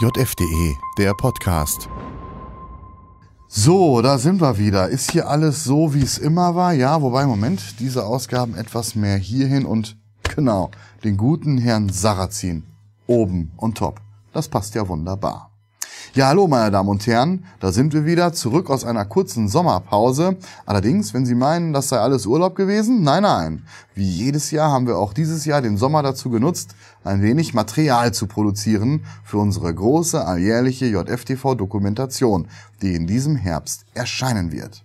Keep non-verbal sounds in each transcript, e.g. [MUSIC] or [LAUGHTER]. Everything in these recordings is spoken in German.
JFDE, der Podcast. So, da sind wir wieder. Ist hier alles so, wie es immer war? Ja, wobei, Moment, diese Ausgaben etwas mehr hierhin und genau, den guten Herrn Sarrazin. Oben und top. Das passt ja wunderbar. Ja, hallo meine Damen und Herren, da sind wir wieder zurück aus einer kurzen Sommerpause. Allerdings, wenn Sie meinen, das sei alles Urlaub gewesen, nein, nein. Wie jedes Jahr haben wir auch dieses Jahr den Sommer dazu genutzt, ein wenig Material zu produzieren für unsere große alljährliche JFTV-Dokumentation, die in diesem Herbst erscheinen wird.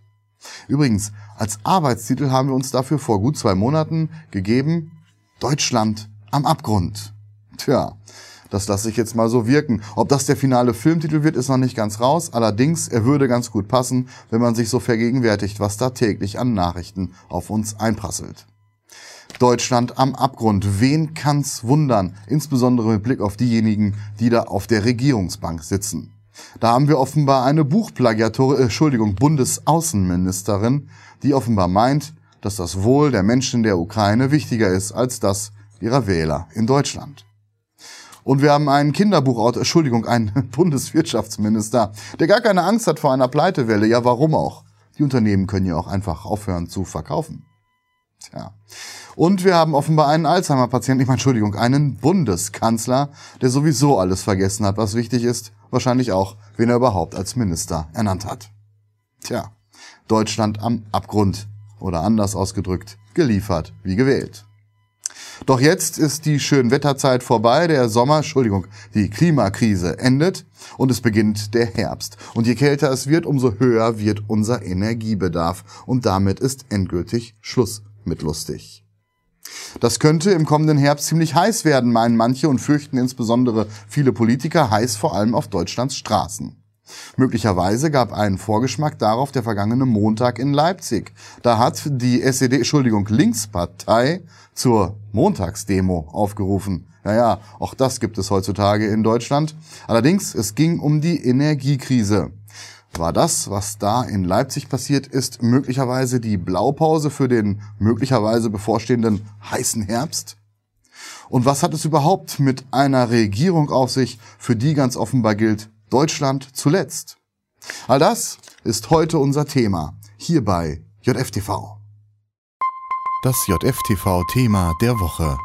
Übrigens, als Arbeitstitel haben wir uns dafür vor gut zwei Monaten gegeben, Deutschland am Abgrund. Tja, das lasse ich jetzt mal so wirken. Ob das der finale Filmtitel wird, ist noch nicht ganz raus. Allerdings, er würde ganz gut passen, wenn man sich so vergegenwärtigt, was da täglich an Nachrichten auf uns einprasselt. Deutschland am Abgrund. Wen kann's wundern? Insbesondere mit Blick auf diejenigen, die da auf der Regierungsbank sitzen. Da haben wir offenbar eine Buchplagiatorin, äh, Entschuldigung, Bundesaußenministerin, die offenbar meint, dass das Wohl der Menschen der Ukraine wichtiger ist als das ihrer Wähler in Deutschland. Und wir haben einen Kinderbuchautor, Entschuldigung, einen [LAUGHS] Bundeswirtschaftsminister, der gar keine Angst hat vor einer Pleitewelle. Ja, warum auch? Die Unternehmen können ja auch einfach aufhören zu verkaufen. Tja. Und wir haben offenbar einen Alzheimer-Patienten, ich meine, Entschuldigung, einen Bundeskanzler, der sowieso alles vergessen hat, was wichtig ist. Wahrscheinlich auch, wen er überhaupt als Minister ernannt hat. Tja, Deutschland am Abgrund. Oder anders ausgedrückt, geliefert wie gewählt. Doch jetzt ist die Schönwetterzeit vorbei, der Sommer, Entschuldigung, die Klimakrise endet und es beginnt der Herbst. Und je kälter es wird, umso höher wird unser Energiebedarf und damit ist endgültig Schluss mit lustig. Das könnte im kommenden Herbst ziemlich heiß werden, meinen manche und fürchten insbesondere viele Politiker heiß vor allem auf Deutschlands Straßen. Möglicherweise gab einen Vorgeschmack darauf der vergangene Montag in Leipzig. Da hat die SED, Entschuldigung, Linkspartei zur Montagsdemo aufgerufen. Naja, auch das gibt es heutzutage in Deutschland. Allerdings, es ging um die Energiekrise. War das, was da in Leipzig passiert ist, möglicherweise die Blaupause für den möglicherweise bevorstehenden heißen Herbst? Und was hat es überhaupt mit einer Regierung auf sich, für die ganz offenbar gilt, Deutschland zuletzt? All das ist heute unser Thema, hier bei JFTV. Das JFTV-Thema der Woche.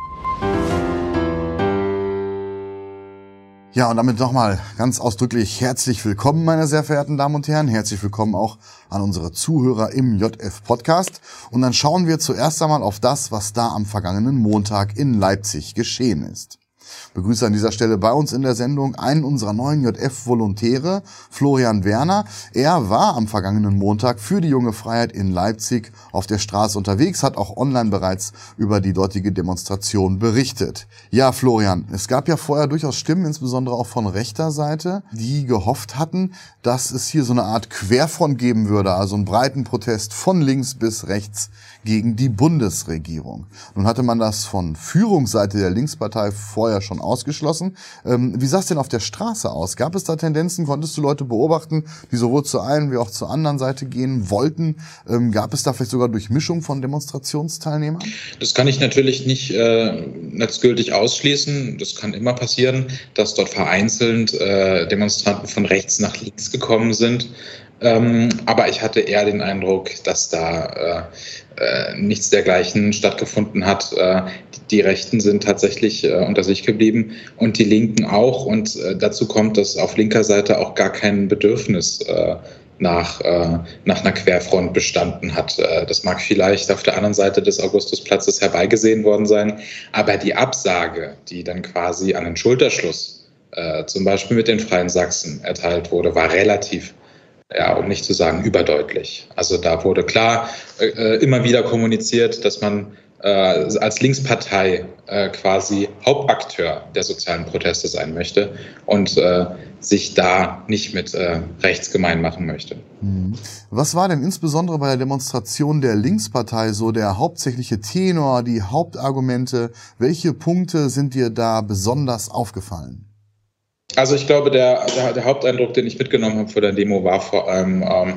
Ja, und damit nochmal ganz ausdrücklich herzlich willkommen, meine sehr verehrten Damen und Herren. Herzlich willkommen auch an unsere Zuhörer im JF Podcast. Und dann schauen wir zuerst einmal auf das, was da am vergangenen Montag in Leipzig geschehen ist begrüße an dieser Stelle bei uns in der Sendung einen unserer neuen JF-Volontäre, Florian Werner. Er war am vergangenen Montag für die junge Freiheit in Leipzig auf der Straße unterwegs, hat auch online bereits über die dortige Demonstration berichtet. Ja, Florian, es gab ja vorher durchaus Stimmen, insbesondere auch von rechter Seite, die gehofft hatten, dass es hier so eine Art Querfront geben würde, also einen breiten Protest von links bis rechts gegen die Bundesregierung. Nun hatte man das von Führungsseite der Linkspartei vorher schon ausgeschlossen. Ähm, wie sah es denn auf der Straße aus? Gab es da Tendenzen? Konntest du Leute beobachten, die sowohl zur einen wie auch zur anderen Seite gehen wollten? Ähm, gab es da vielleicht sogar Durchmischung von Demonstrationsteilnehmern? Das kann ich natürlich nicht äh, netzgültig ausschließen. Das kann immer passieren, dass dort vereinzelt äh, Demonstranten von rechts nach links gekommen sind. Ähm, aber ich hatte eher den Eindruck, dass da äh, äh, nichts dergleichen stattgefunden hat. Äh, die, die, Rechten sind tatsächlich äh, unter sich geblieben und die Linken auch. Und äh, dazu kommt, dass auf linker Seite auch gar kein Bedürfnis äh, nach, nach einer Querfront bestanden hat. das mag vielleicht auf der anderen Seite des Augustusplatzes herbeigesehen worden sein, aber die Absage, die dann quasi an den Schulterschluss zum Beispiel mit den Freien Sachsen erteilt wurde, war relativ ja, um nicht zu sagen überdeutlich. Also da wurde klar äh, immer wieder kommuniziert, dass man äh, als Linkspartei äh, quasi Hauptakteur der sozialen Proteste sein möchte und äh, sich da nicht mit äh, rechts gemein machen möchte. Mhm. Was war denn insbesondere bei der Demonstration der Linkspartei so der hauptsächliche Tenor, die Hauptargumente? Welche Punkte sind dir da besonders aufgefallen? Also ich glaube, der, der, der, Haupteindruck, den ich mitgenommen habe vor der Demo, war vor allem, ähm,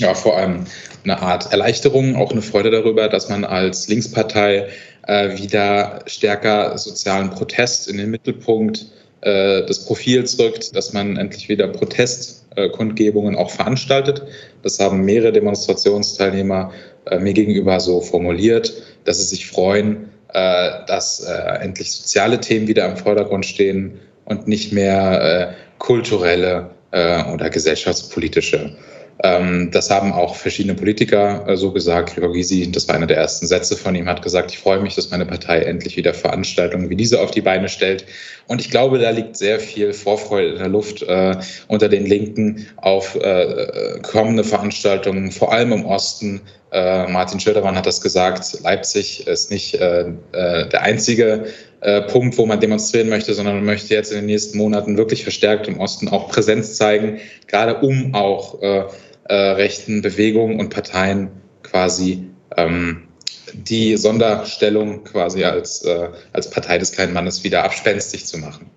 ja, vor allem eine Art Erleichterung, auch eine Freude darüber, dass man als Linkspartei äh, wieder stärker sozialen Protest in den Mittelpunkt äh, des Profils rückt, dass man endlich wieder Protestkundgebungen auch veranstaltet. Das haben mehrere Demonstrationsteilnehmer äh, mir gegenüber so formuliert, dass sie sich freuen, äh, dass äh, endlich soziale Themen wieder im Vordergrund stehen und nicht mehr äh, kulturelle äh, oder gesellschaftspolitische. Ähm, das haben auch verschiedene Politiker äh, so gesagt. Gregor Gysi, das war einer der ersten Sätze von ihm, hat gesagt, ich freue mich, dass meine Partei endlich wieder Veranstaltungen wie diese auf die Beine stellt. Und ich glaube, da liegt sehr viel Vorfreude in der Luft äh, unter den Linken auf äh, kommende Veranstaltungen, vor allem im Osten. Äh, Martin Schödermann hat das gesagt, Leipzig ist nicht äh, äh, der einzige äh, Punkt, wo man demonstrieren möchte, sondern man möchte jetzt in den nächsten Monaten wirklich verstärkt im Osten auch Präsenz zeigen, gerade um auch äh, äh, rechten Bewegungen und Parteien quasi ähm, die Sonderstellung quasi als, äh, als Partei des kleinen Mannes wieder abspenstig zu machen.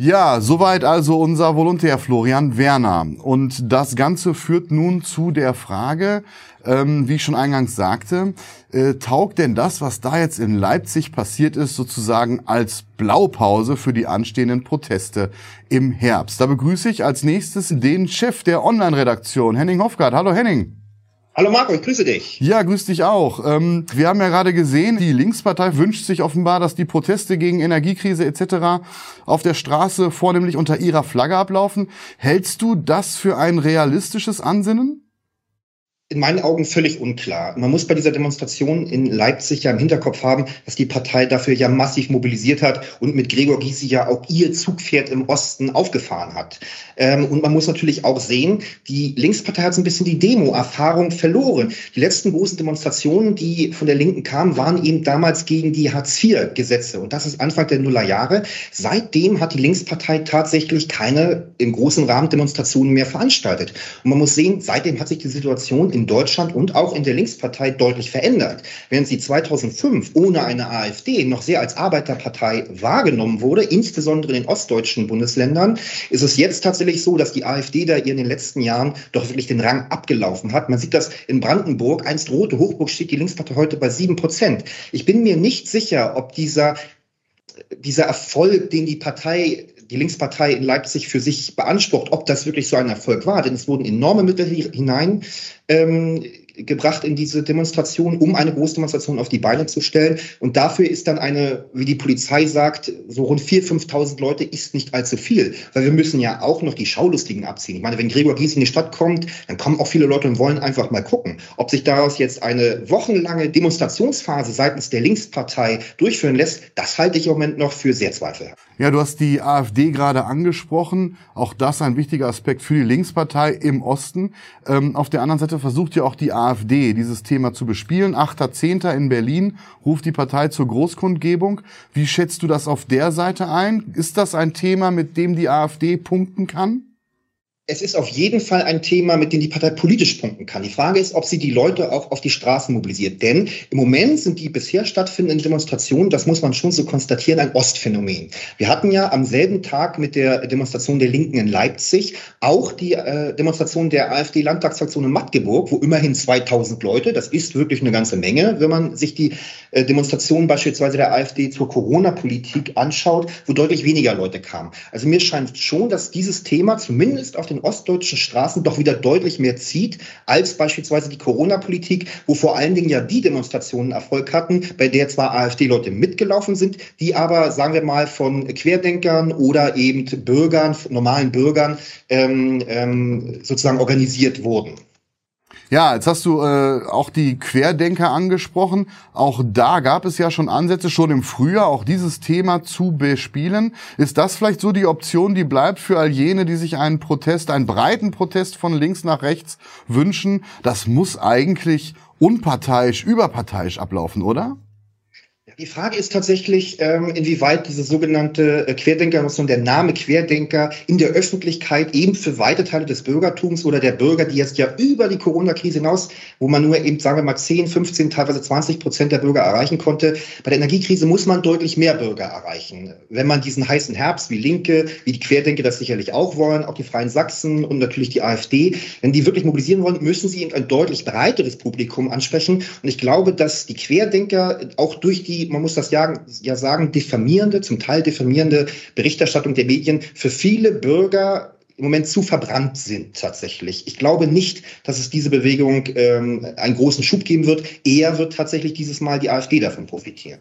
Ja, soweit also unser Volontär Florian Werner. Und das Ganze führt nun zu der Frage, ähm, wie ich schon eingangs sagte, äh, taugt denn das, was da jetzt in Leipzig passiert ist, sozusagen als Blaupause für die anstehenden Proteste im Herbst? Da begrüße ich als nächstes den Chef der Online-Redaktion, Henning Hofgart. Hallo Henning. Hallo Marco, ich grüße dich. Ja, grüß dich auch. Ähm, wir haben ja gerade gesehen, die Linkspartei wünscht sich offenbar, dass die Proteste gegen Energiekrise etc. auf der Straße vornehmlich unter ihrer Flagge ablaufen. Hältst du das für ein realistisches Ansinnen? In meinen Augen völlig unklar. Man muss bei dieser Demonstration in Leipzig ja im Hinterkopf haben, dass die Partei dafür ja massiv mobilisiert hat und mit Gregor Gysi ja auch ihr Zugpferd im Osten aufgefahren hat. Ähm, und man muss natürlich auch sehen, die Linkspartei hat so ein bisschen die Demo-Erfahrung verloren. Die letzten großen Demonstrationen, die von der Linken kamen, waren eben damals gegen die Hartz-IV-Gesetze. Und das ist Anfang der Nullerjahre. Seitdem hat die Linkspartei tatsächlich keine im großen Rahmen Demonstrationen mehr veranstaltet. Und man muss sehen, seitdem hat sich die Situation in Deutschland und auch in der Linkspartei deutlich verändert. Während sie 2005 ohne eine AfD noch sehr als Arbeiterpartei wahrgenommen wurde, insbesondere in den ostdeutschen Bundesländern, ist es jetzt tatsächlich so, dass die AfD da ihr in den letzten Jahren doch wirklich den Rang abgelaufen hat. Man sieht das in Brandenburg, einst rote Hochburg steht die Linkspartei heute bei sieben Prozent. Ich bin mir nicht sicher, ob dieser dieser Erfolg, den die Partei die Linkspartei in Leipzig für sich beansprucht, ob das wirklich so ein Erfolg war. Denn es wurden enorme Mittel hinein ähm, gebracht in diese Demonstration, um eine Großdemonstration auf die Beine zu stellen. Und dafür ist dann eine, wie die Polizei sagt, so rund 4.000, 5.000 Leute ist nicht allzu viel. Weil wir müssen ja auch noch die Schaulustigen abziehen. Ich meine, wenn Gregor Gysi in die Stadt kommt, dann kommen auch viele Leute und wollen einfach mal gucken. Ob sich daraus jetzt eine wochenlange Demonstrationsphase seitens der Linkspartei durchführen lässt, das halte ich im Moment noch für sehr zweifelhaft. Ja, du hast die AfD gerade angesprochen. Auch das ein wichtiger Aspekt für die Linkspartei im Osten. Ähm, auf der anderen Seite versucht ja auch die AfD dieses Thema zu bespielen. 8.10. in Berlin ruft die Partei zur Großkundgebung. Wie schätzt du das auf der Seite ein? Ist das ein Thema, mit dem die AfD punkten kann? Es ist auf jeden Fall ein Thema, mit dem die Partei politisch punkten kann. Die Frage ist, ob sie die Leute auch auf die Straßen mobilisiert. Denn im Moment sind die bisher stattfindenden Demonstrationen, das muss man schon so konstatieren, ein Ostphänomen. Wir hatten ja am selben Tag mit der Demonstration der Linken in Leipzig auch die äh, Demonstration der AfD-Landtagsfraktion in Magdeburg, wo immerhin 2000 Leute, das ist wirklich eine ganze Menge, wenn man sich die äh, Demonstrationen beispielsweise der AfD zur Corona-Politik anschaut, wo deutlich weniger Leute kamen. Also mir scheint schon, dass dieses Thema zumindest auf den den ostdeutschen Straßen doch wieder deutlich mehr zieht als beispielsweise die Corona-Politik, wo vor allen Dingen ja die Demonstrationen Erfolg hatten, bei der zwar AfD-Leute mitgelaufen sind, die aber, sagen wir mal, von Querdenkern oder eben Bürgern, normalen Bürgern ähm, ähm, sozusagen organisiert wurden. Ja, jetzt hast du äh, auch die Querdenker angesprochen. Auch da gab es ja schon Ansätze, schon im Frühjahr auch dieses Thema zu bespielen. Ist das vielleicht so die Option, die bleibt für all jene, die sich einen Protest, einen breiten Protest von links nach rechts wünschen? Das muss eigentlich unparteiisch, überparteiisch ablaufen, oder? Die Frage ist tatsächlich, ähm, inwieweit diese sogenannte äh, Querdenkermotion, der Name Querdenker in der Öffentlichkeit eben für weite Teile des Bürgertums oder der Bürger, die jetzt ja über die Corona-Krise hinaus, wo man nur eben, sagen wir mal, 10, 15, teilweise 20 Prozent der Bürger erreichen konnte. Bei der Energiekrise muss man deutlich mehr Bürger erreichen. Wenn man diesen heißen Herbst wie Linke, wie die Querdenker das sicherlich auch wollen, auch die Freien Sachsen und natürlich die AfD, wenn die wirklich mobilisieren wollen, müssen sie eben ein deutlich breiteres Publikum ansprechen. Und ich glaube, dass die Querdenker auch durch die man muss das ja, ja sagen, diffamierende, zum Teil diffamierende Berichterstattung der Medien für viele Bürger im Moment zu verbrannt sind tatsächlich. Ich glaube nicht, dass es diese Bewegung ähm, einen großen Schub geben wird. Eher wird tatsächlich dieses Mal die AfD davon profitieren.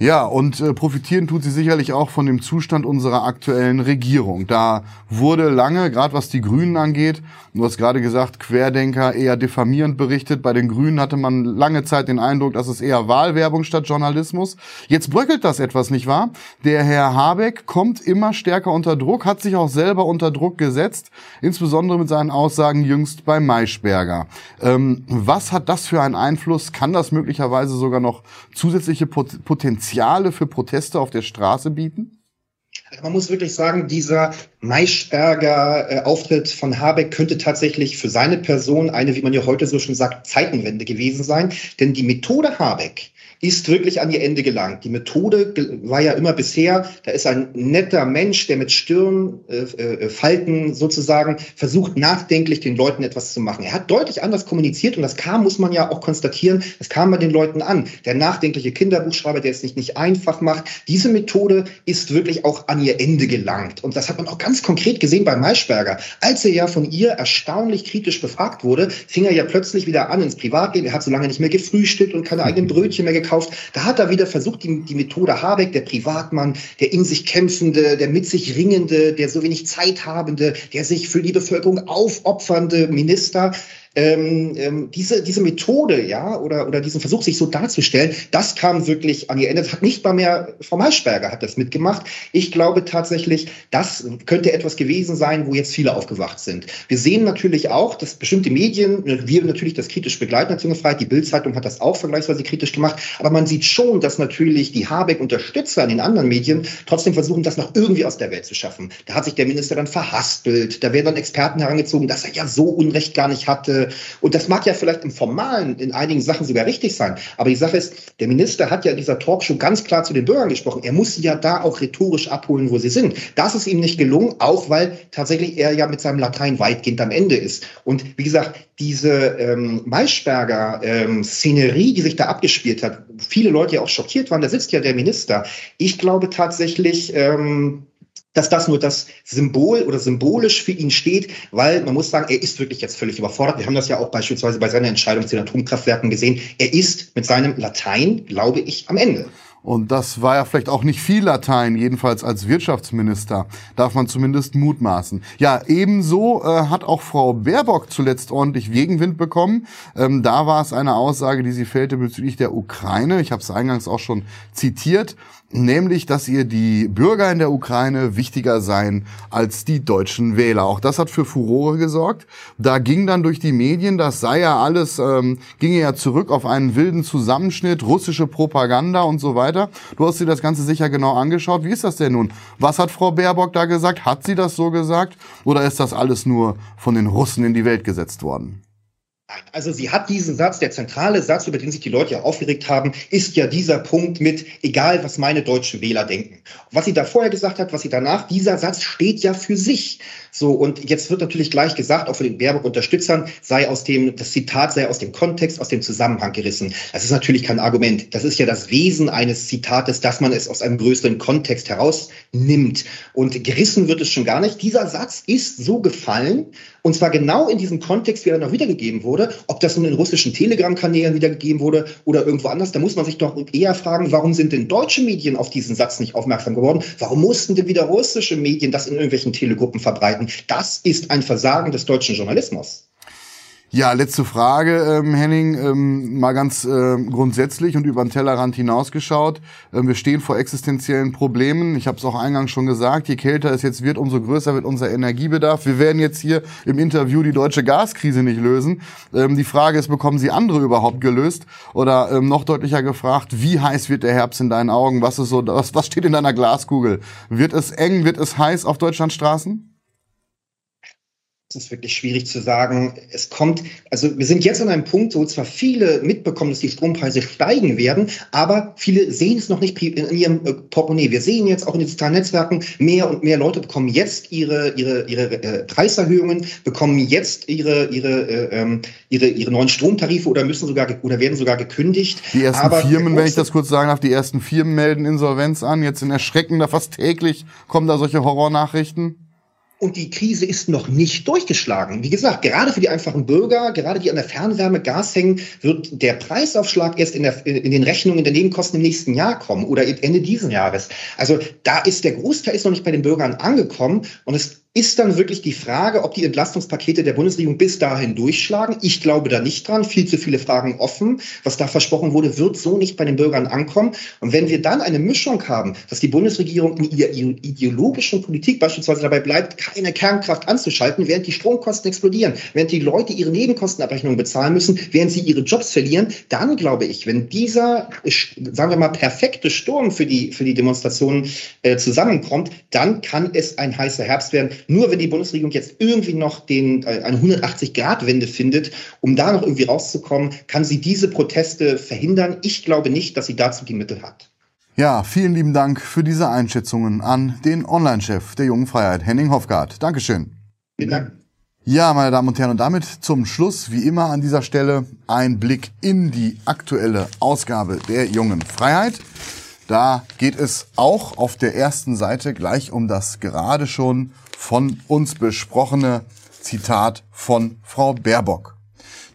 Ja, und äh, profitieren tut sie sicherlich auch von dem Zustand unserer aktuellen Regierung. Da wurde lange, gerade was die Grünen angeht, du hast gerade gesagt, Querdenker eher diffamierend berichtet. Bei den Grünen hatte man lange Zeit den Eindruck, dass es eher Wahlwerbung statt Journalismus. Jetzt bröckelt das etwas, nicht wahr? Der Herr Habeck kommt immer stärker unter Druck, hat sich auch selber unter Druck gesetzt, insbesondere mit seinen Aussagen jüngst bei Maischberger. Ähm, was hat das für einen Einfluss? Kann das möglicherweise sogar noch zusätzliche Potenzial Potenziale für Proteste auf der Straße bieten? Also man muss wirklich sagen, dieser Maischberger Auftritt von Habeck könnte tatsächlich für seine Person eine, wie man ja heute so schon sagt, Zeitenwende gewesen sein. Denn die Methode Habeck, ist wirklich an ihr Ende gelangt. Die Methode war ja immer bisher, da ist ein netter Mensch, der mit Stirnfalten äh, äh, sozusagen versucht, nachdenklich den Leuten etwas zu machen. Er hat deutlich anders kommuniziert und das kam, muss man ja auch konstatieren, das kam bei den Leuten an. Der nachdenkliche Kinderbuchschreiber, der es nicht, nicht einfach macht. Diese Methode ist wirklich auch an ihr Ende gelangt. Und das hat man auch ganz konkret gesehen bei Maischberger. Als er ja von ihr erstaunlich kritisch befragt wurde, fing er ja plötzlich wieder an ins Privatleben. Er hat so lange nicht mehr gefrühstückt und keine eigenen [LAUGHS] Brötchen mehr gekauft gekauft. Da hat er wieder versucht, die, die Methode Habeck, der Privatmann, der in sich kämpfende, der mit sich ringende, der so wenig Zeit habende, der sich für die Bevölkerung aufopfernde Minister, ähm, ähm, diese, diese Methode, ja, oder, oder diesen Versuch, sich so darzustellen, das kam wirklich an ihr Ende. Das hat nicht mal mehr Frau Maischberger hat das mitgemacht. Ich glaube tatsächlich, das könnte etwas gewesen sein, wo jetzt viele aufgewacht sind. Wir sehen natürlich auch, dass bestimmte Medien, wir natürlich das kritisch begleiten, Freiheit, die Bildzeitung hat das auch vergleichsweise kritisch gemacht, aber man sieht schon, dass natürlich die Habeck-Unterstützer in den anderen Medien trotzdem versuchen, das noch irgendwie aus der Welt zu schaffen. Da hat sich der Minister dann verhaspelt, da werden dann Experten herangezogen, dass er ja so Unrecht gar nicht hatte und das mag ja vielleicht im Formalen in einigen Sachen sogar richtig sein. Aber die Sache ist, der Minister hat ja in dieser Talkshow ganz klar zu den Bürgern gesprochen. Er muss sie ja da auch rhetorisch abholen, wo sie sind. Das ist ihm nicht gelungen, auch weil tatsächlich er ja mit seinem Latein weitgehend am Ende ist. Und wie gesagt, diese ähm, Maischberger ähm, Szenerie, die sich da abgespielt hat, viele Leute ja auch schockiert waren, da sitzt ja der Minister. Ich glaube tatsächlich, ähm, dass das nur das Symbol oder symbolisch für ihn steht, weil man muss sagen, er ist wirklich jetzt völlig überfordert. Wir haben das ja auch beispielsweise bei seiner Entscheidung zu den Atomkraftwerken gesehen. Er ist mit seinem Latein, glaube ich, am Ende. Und das war ja vielleicht auch nicht viel Latein, jedenfalls als Wirtschaftsminister, darf man zumindest mutmaßen. Ja, ebenso äh, hat auch Frau Baerbock zuletzt ordentlich Gegenwind bekommen. Ähm, da war es eine Aussage, die sie fällte bezüglich der Ukraine. Ich habe es eingangs auch schon zitiert nämlich, dass ihr die Bürger in der Ukraine wichtiger seien als die deutschen Wähler. Auch das hat für Furore gesorgt. Da ging dann durch die Medien, das sei ja alles, ähm, ginge ja zurück auf einen wilden Zusammenschnitt, russische Propaganda und so weiter. Du hast dir das Ganze sicher genau angeschaut. Wie ist das denn nun? Was hat Frau Baerbock da gesagt? Hat sie das so gesagt? Oder ist das alles nur von den Russen in die Welt gesetzt worden? Also sie hat diesen Satz, der zentrale Satz, über den sich die Leute ja aufgeregt haben, ist ja dieser Punkt mit, egal was meine deutschen Wähler denken. Was sie da vorher gesagt hat, was sie danach, dieser Satz steht ja für sich. So, und jetzt wird natürlich gleich gesagt, auch von den Baerbock-Unterstützern, sei aus dem, das Zitat sei aus dem Kontext, aus dem Zusammenhang gerissen. Das ist natürlich kein Argument. Das ist ja das Wesen eines Zitates, dass man es aus einem größeren Kontext herausnimmt. Und gerissen wird es schon gar nicht. Dieser Satz ist so gefallen, und zwar genau in diesem Kontext, wie er noch wiedergegeben wurde, ob das nun in russischen Telegram-Kanälen wiedergegeben wurde oder irgendwo anders, da muss man sich doch eher fragen, warum sind denn deutsche Medien auf diesen Satz nicht aufmerksam geworden? Warum mussten denn wieder russische Medien das in irgendwelchen Telegruppen verbreiten? Das ist ein Versagen des deutschen Journalismus. Ja, letzte Frage, ähm, Henning, ähm, mal ganz äh, grundsätzlich und über den Tellerrand hinausgeschaut. Ähm, wir stehen vor existenziellen Problemen. Ich habe es auch eingangs schon gesagt, je kälter es jetzt wird, umso größer wird unser Energiebedarf. Wir werden jetzt hier im Interview die deutsche Gaskrise nicht lösen. Ähm, die Frage ist, bekommen Sie andere überhaupt gelöst? Oder ähm, noch deutlicher gefragt, wie heiß wird der Herbst in deinen Augen? Was ist so, was, was steht in deiner Glaskugel? Wird es eng, wird es heiß auf Deutschlands Das ist wirklich schwierig zu sagen. Es kommt, also wir sind jetzt an einem Punkt, wo zwar viele mitbekommen, dass die Strompreise steigen werden, aber viele sehen es noch nicht in ihrem äh, Portemonnaie. Wir sehen jetzt auch in den sozialen Netzwerken, mehr und mehr Leute bekommen jetzt ihre, ihre, ihre äh, Preiserhöhungen, bekommen jetzt ihre, ihre, äh, ähm, ihre, ihre neuen Stromtarife oder müssen sogar oder werden sogar gekündigt. Die ersten aber Firmen, wenn ich das kurz sagen darf, die ersten Firmen melden Insolvenz an. Jetzt in erschreckender, fast täglich kommen da solche Horrornachrichten. Und die Krise ist noch nicht durchgeschlagen. Wie gesagt, gerade für die einfachen Bürger, gerade die an der Fernwärme, Gas hängen, wird der Preisaufschlag erst in, der, in den Rechnungen der Nebenkosten im nächsten Jahr kommen oder Ende dieses Jahres. Also da ist der Großteil ist noch nicht bei den Bürgern angekommen und es ist dann wirklich die Frage, ob die Entlastungspakete der Bundesregierung bis dahin durchschlagen. Ich glaube da nicht dran. Viel zu viele Fragen offen. Was da versprochen wurde, wird so nicht bei den Bürgern ankommen. Und wenn wir dann eine Mischung haben, dass die Bundesregierung in ihrer ideologischen Politik beispielsweise dabei bleibt, keine Kernkraft anzuschalten, während die Stromkosten explodieren, während die Leute ihre Nebenkostenabrechnungen bezahlen müssen, während sie ihre Jobs verlieren, dann glaube ich, wenn dieser, sagen wir mal, perfekte Sturm für die, für die Demonstrationen äh, zusammenkommt, dann kann es ein heißer Herbst werden nur wenn die Bundesregierung jetzt irgendwie noch den, äh, eine 180-Grad-Wende findet, um da noch irgendwie rauszukommen, kann sie diese Proteste verhindern. Ich glaube nicht, dass sie dazu die Mittel hat. Ja, vielen lieben Dank für diese Einschätzungen an den Online-Chef der Jungen Freiheit, Henning Hofgart. Dankeschön. Vielen Dank. Ja, meine Damen und Herren, und damit zum Schluss, wie immer an dieser Stelle, ein Blick in die aktuelle Ausgabe der Jungen Freiheit. Da geht es auch auf der ersten Seite gleich um das gerade schon von uns besprochene Zitat von Frau Baerbock.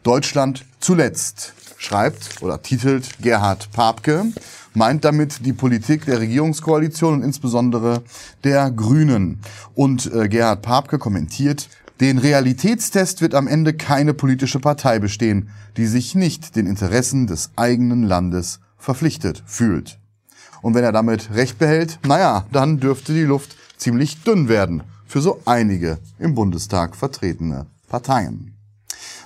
Deutschland zuletzt, schreibt oder titelt Gerhard Papke, meint damit die Politik der Regierungskoalition und insbesondere der Grünen. Und äh, Gerhard Papke kommentiert, den Realitätstest wird am Ende keine politische Partei bestehen, die sich nicht den Interessen des eigenen Landes verpflichtet fühlt. Und wenn er damit recht behält, naja, dann dürfte die Luft ziemlich dünn werden für so einige im Bundestag vertretene Parteien.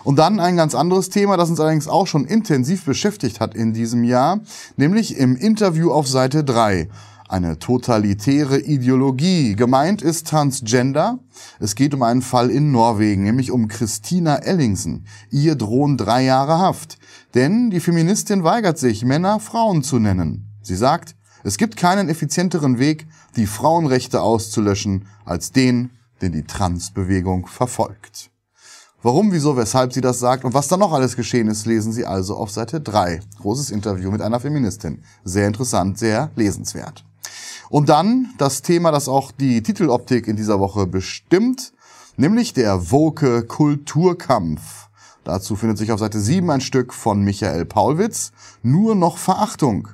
Und dann ein ganz anderes Thema, das uns allerdings auch schon intensiv beschäftigt hat in diesem Jahr, nämlich im Interview auf Seite 3. Eine totalitäre Ideologie. Gemeint ist Transgender. Es geht um einen Fall in Norwegen, nämlich um Christina Ellingsen. Ihr drohen drei Jahre Haft. Denn die Feministin weigert sich, Männer Frauen zu nennen. Sie sagt, es gibt keinen effizienteren Weg, die Frauenrechte auszulöschen, als den, den die Transbewegung verfolgt. Warum, wieso, weshalb sie das sagt und was da noch alles geschehen ist, lesen Sie also auf Seite 3. Großes Interview mit einer Feministin. Sehr interessant, sehr lesenswert. Und dann das Thema, das auch die Titeloptik in dieser Woche bestimmt, nämlich der Woke Kulturkampf. Dazu findet sich auf Seite 7 ein Stück von Michael Paulwitz. Nur noch Verachtung.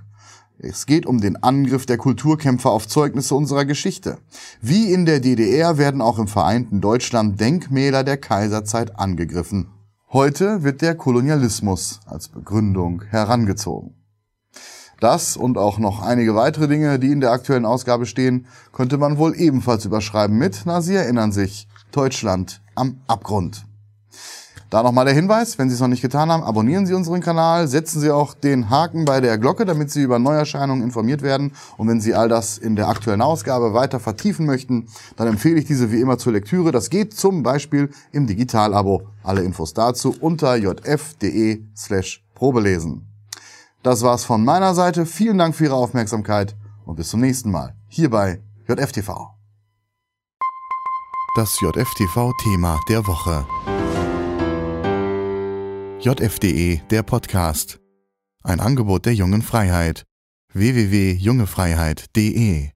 Es geht um den Angriff der Kulturkämpfer auf Zeugnisse unserer Geschichte. Wie in der DDR werden auch im vereinten Deutschland Denkmäler der Kaiserzeit angegriffen. Heute wird der Kolonialismus als Begründung herangezogen. Das und auch noch einige weitere Dinge, die in der aktuellen Ausgabe stehen, könnte man wohl ebenfalls überschreiben mit, na, Sie erinnern sich, Deutschland am Abgrund. Da nochmal der Hinweis, wenn Sie es noch nicht getan haben, abonnieren Sie unseren Kanal, setzen Sie auch den Haken bei der Glocke, damit Sie über Neuerscheinungen informiert werden. Und wenn Sie all das in der aktuellen Ausgabe weiter vertiefen möchten, dann empfehle ich diese wie immer zur Lektüre. Das geht zum Beispiel im Digitalabo. Alle Infos dazu unter jf.de slash probelesen. Das war's von meiner Seite. Vielen Dank für Ihre Aufmerksamkeit und bis zum nächsten Mal hier bei JFTV. Das JFTV-Thema der Woche. JFDE, der Podcast. Ein Angebot der jungen Freiheit. www.jungefreiheit.de